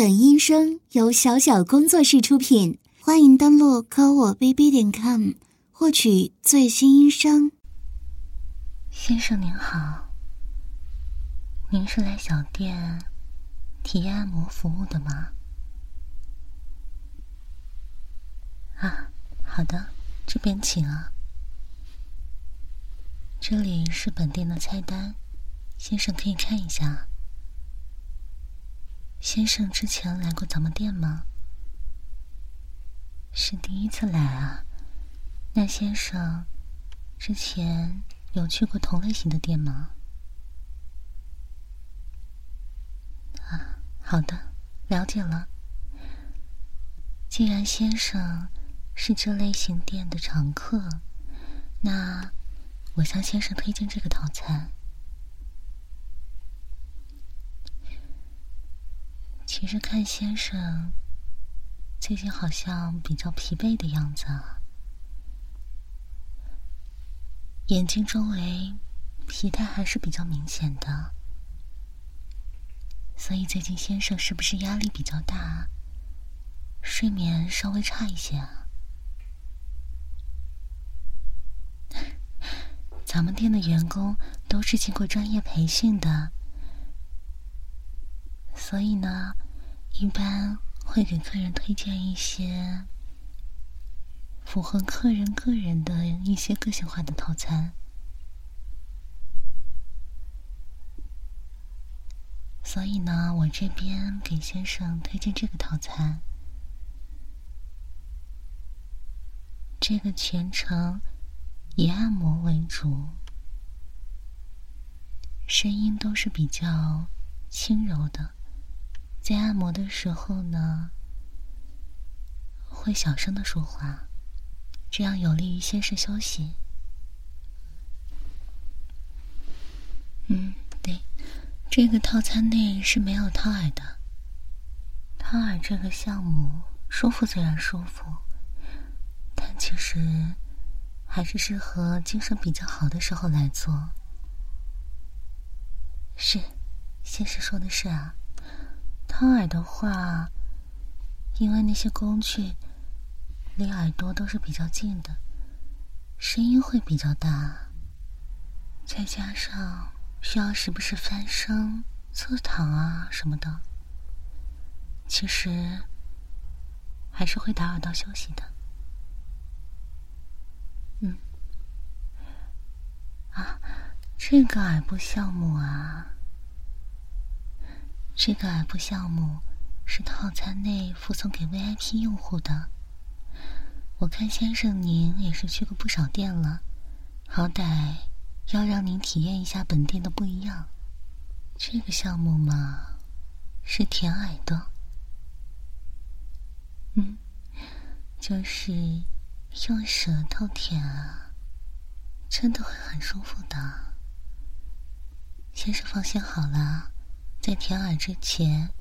本音声由小小工作室出品，欢迎登录科我 bb 点 com 获取最新音声。先生您好，您是来小店体验按摩服务的吗？啊，好的，这边请啊。这里是本店的菜单，先生可以看一下。先生之前来过咱们店吗？是第一次来啊。那先生之前有去过同类型的店吗？啊，好的，了解了。既然先生是这类型店的常客，那我向先生推荐这个套餐。其实看先生最近好像比较疲惫的样子啊，眼睛周围疲态还是比较明显的，所以最近先生是不是压力比较大，睡眠稍微差一些啊？咱们店的员工都是经过专业培训的。所以呢，一般会给客人推荐一些符合客人个人的一些个性化的套餐。所以呢，我这边给先生推荐这个套餐，这个全程以按摩为主，声音都是比较轻柔的。在按摩的时候呢，会小声的说话，这样有利于先生休息。嗯，对，这个套餐内是没有掏耳的。掏耳这个项目舒服虽然舒服，但其实还是适合精神比较好的时候来做。是，先生说的是啊。掏耳的话，因为那些工具离耳朵都是比较近的，声音会比较大，再加上需要时不时翻身、侧躺啊什么的，其实还是会打扰到休息的。嗯，啊，这个耳部项目啊。这个耳部项目是套餐内附送给 VIP 用户的。我看先生您也是去过不少店了，好歹要让您体验一下本店的不一样。这个项目嘛，是舔耳的，嗯，就是用舌头舔啊，真的会很舒服的。先生放心好了。在舔耳之前，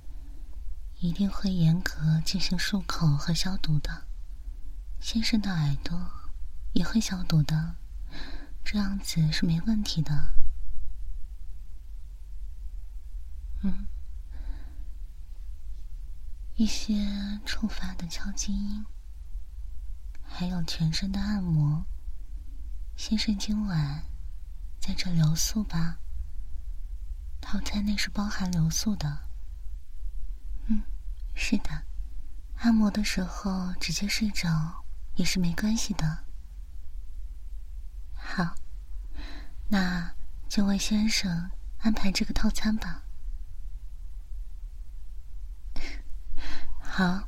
一定会严格进行漱口和消毒的。先生的耳朵也会消毒的，这样子是没问题的。嗯，一些触发的敲击音，还有全身的按摩。先生今晚在这留宿吧。套餐内是包含留宿的。嗯，是的，按摩的时候直接睡着也是没关系的。好，那就为先生安排这个套餐吧。好，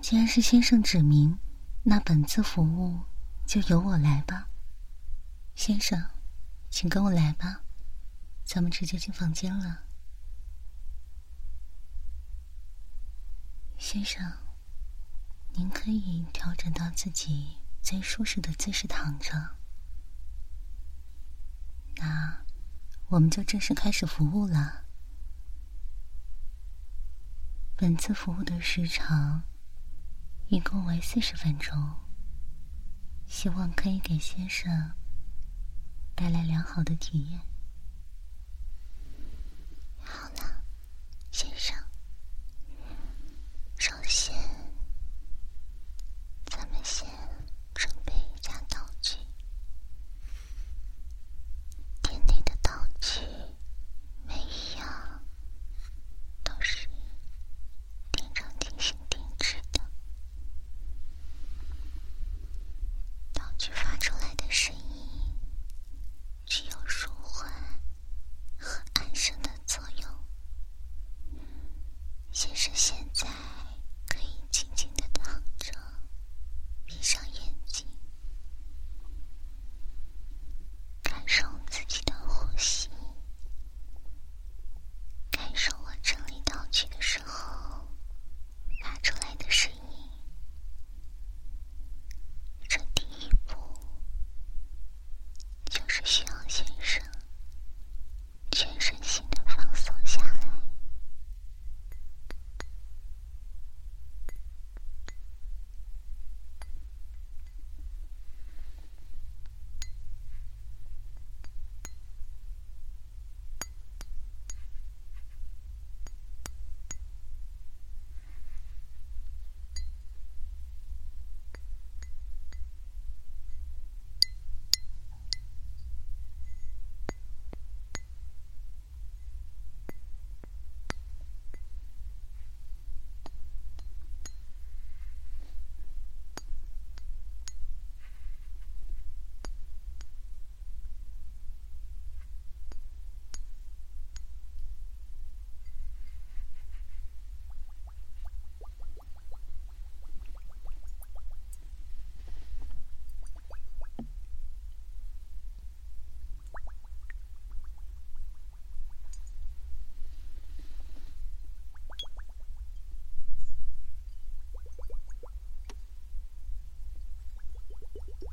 既然是先生指明，那本次服务就由我来吧。先生，请跟我来吧。咱们直接进房间了，先生，您可以调整到自己最舒适的姿势躺着。那我们就正式开始服务了。本次服务的时长一共为四十分钟，希望可以给先生带来良好的体验。好了，先生，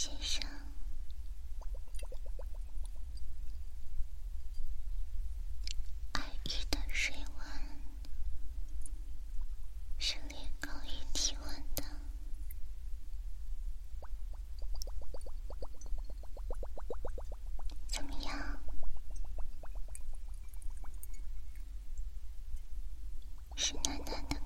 先生，爱意的水温是略高于体温的，怎么样？是暖暖的。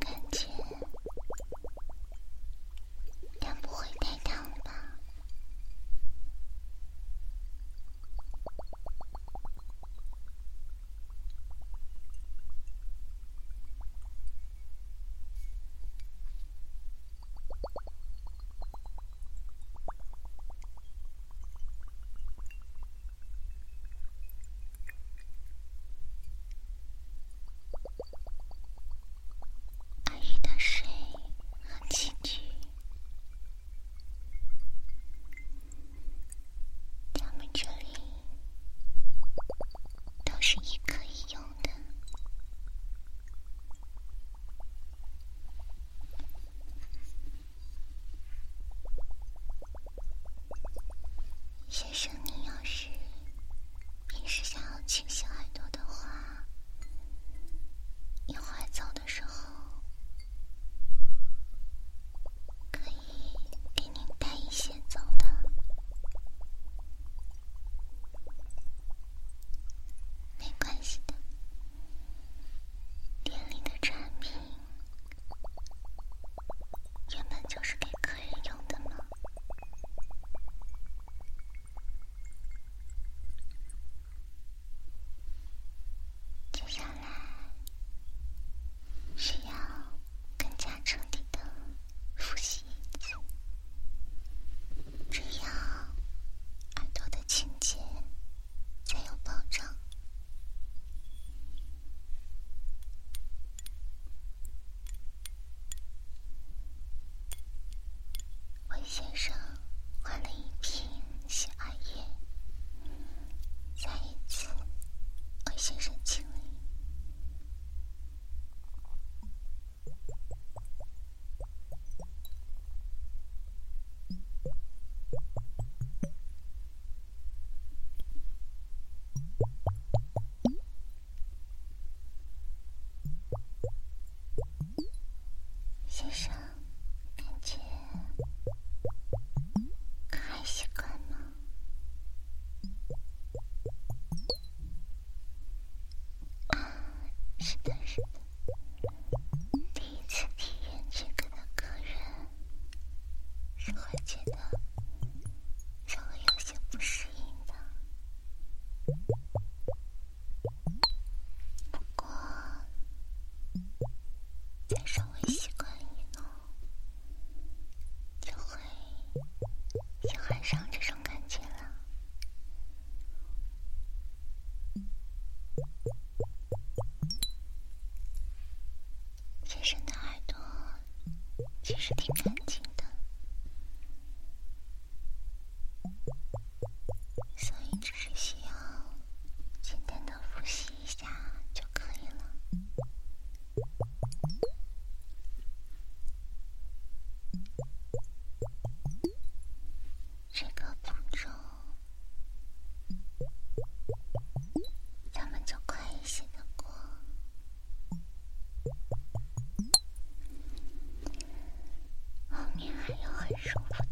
减少微习惯以后，就会喜欢上这种感觉了。先生的耳朵其实挺干净的，所以只是需要简单的复习一下就可以了。这个步骤，咱们就快一些的过。后面还有很舒服的呢。好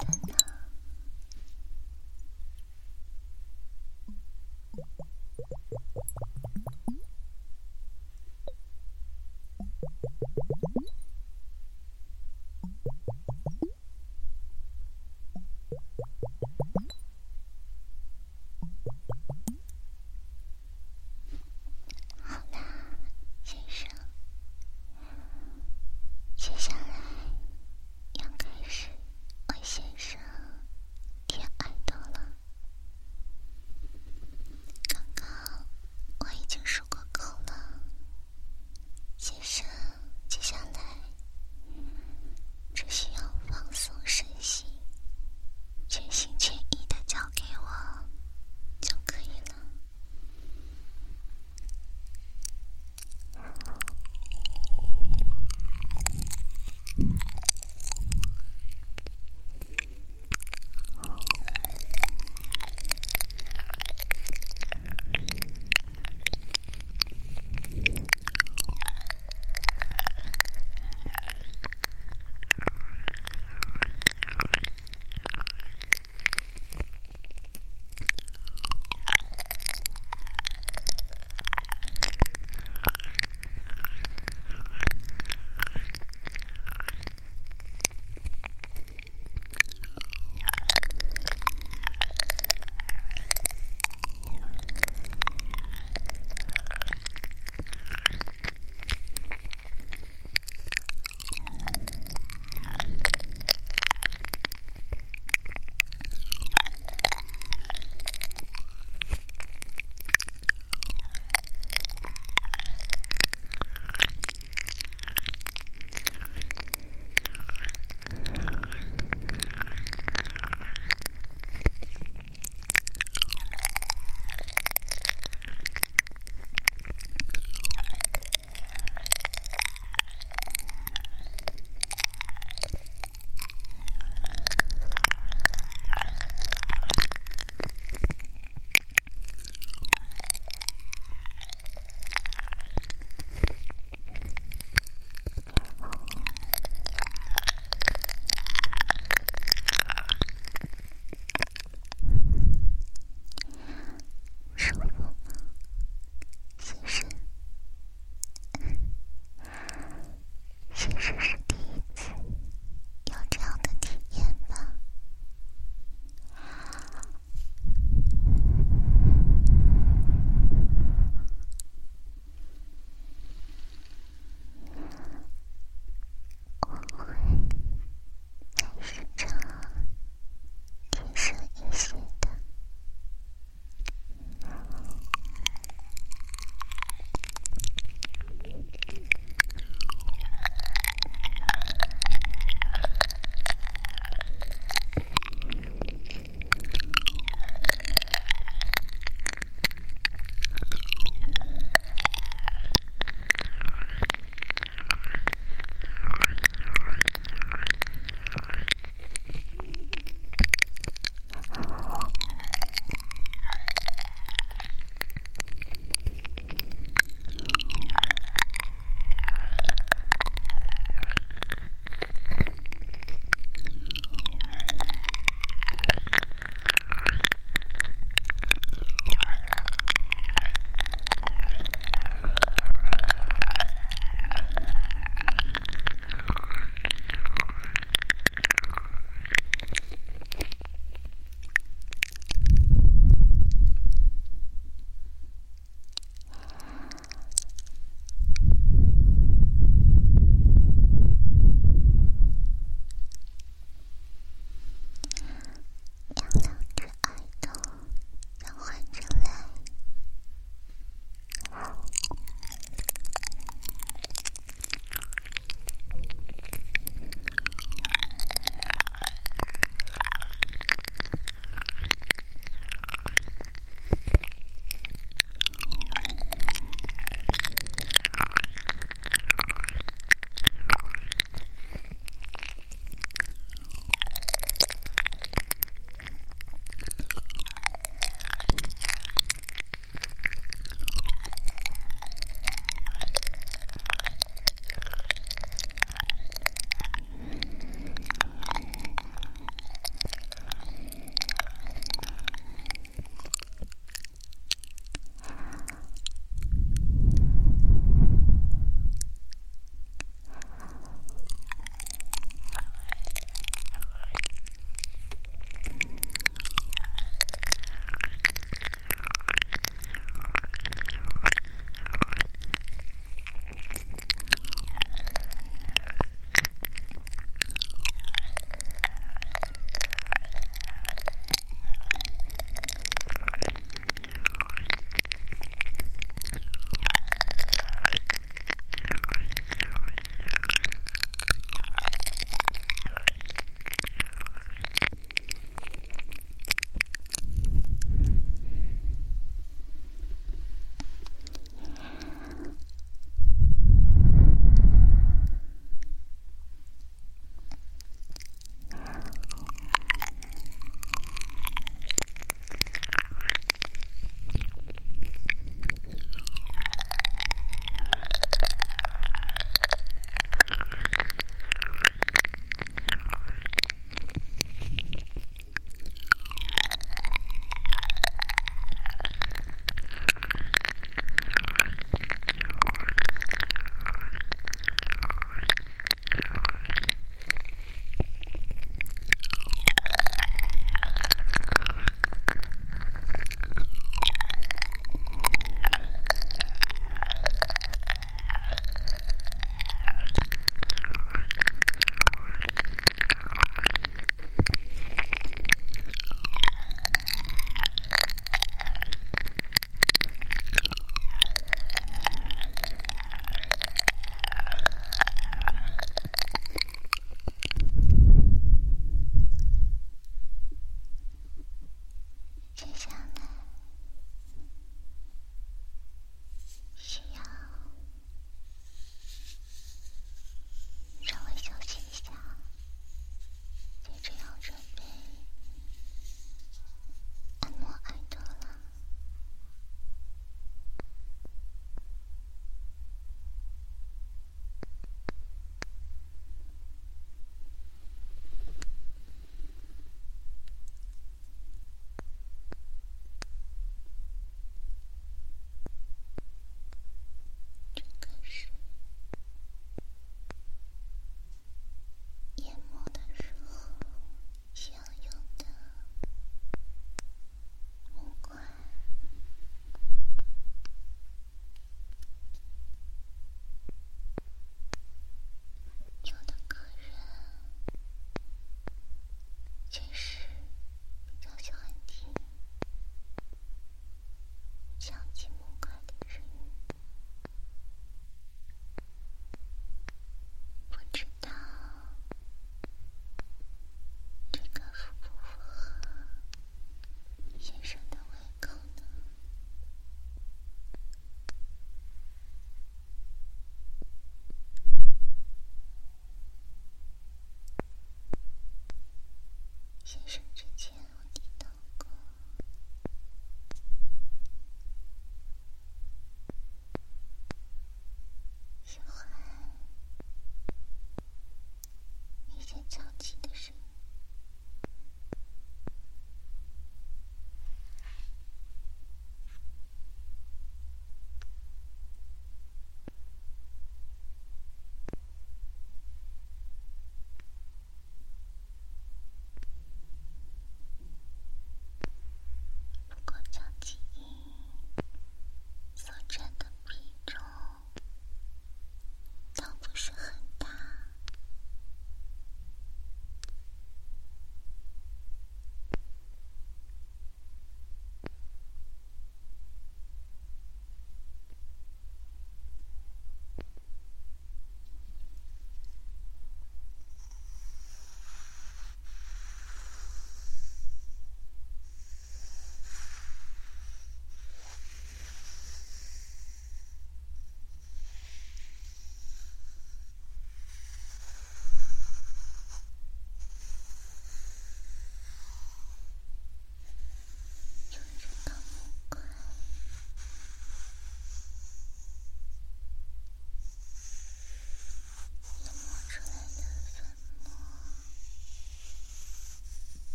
先生。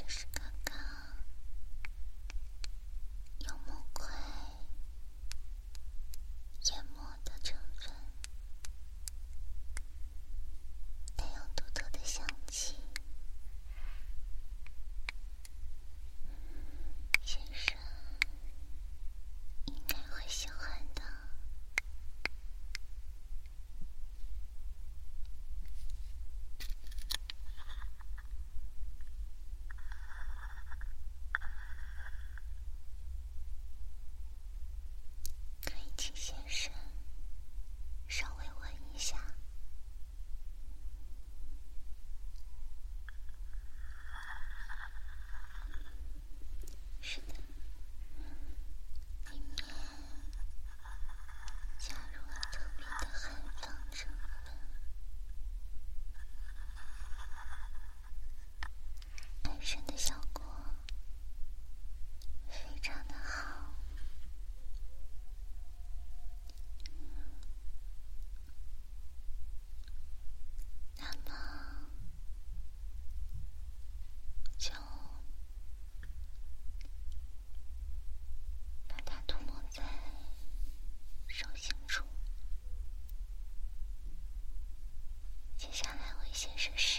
就是刚刚用木块研磨的成分，带有独特的香气。先生应该会喜欢的。可以请先先生是。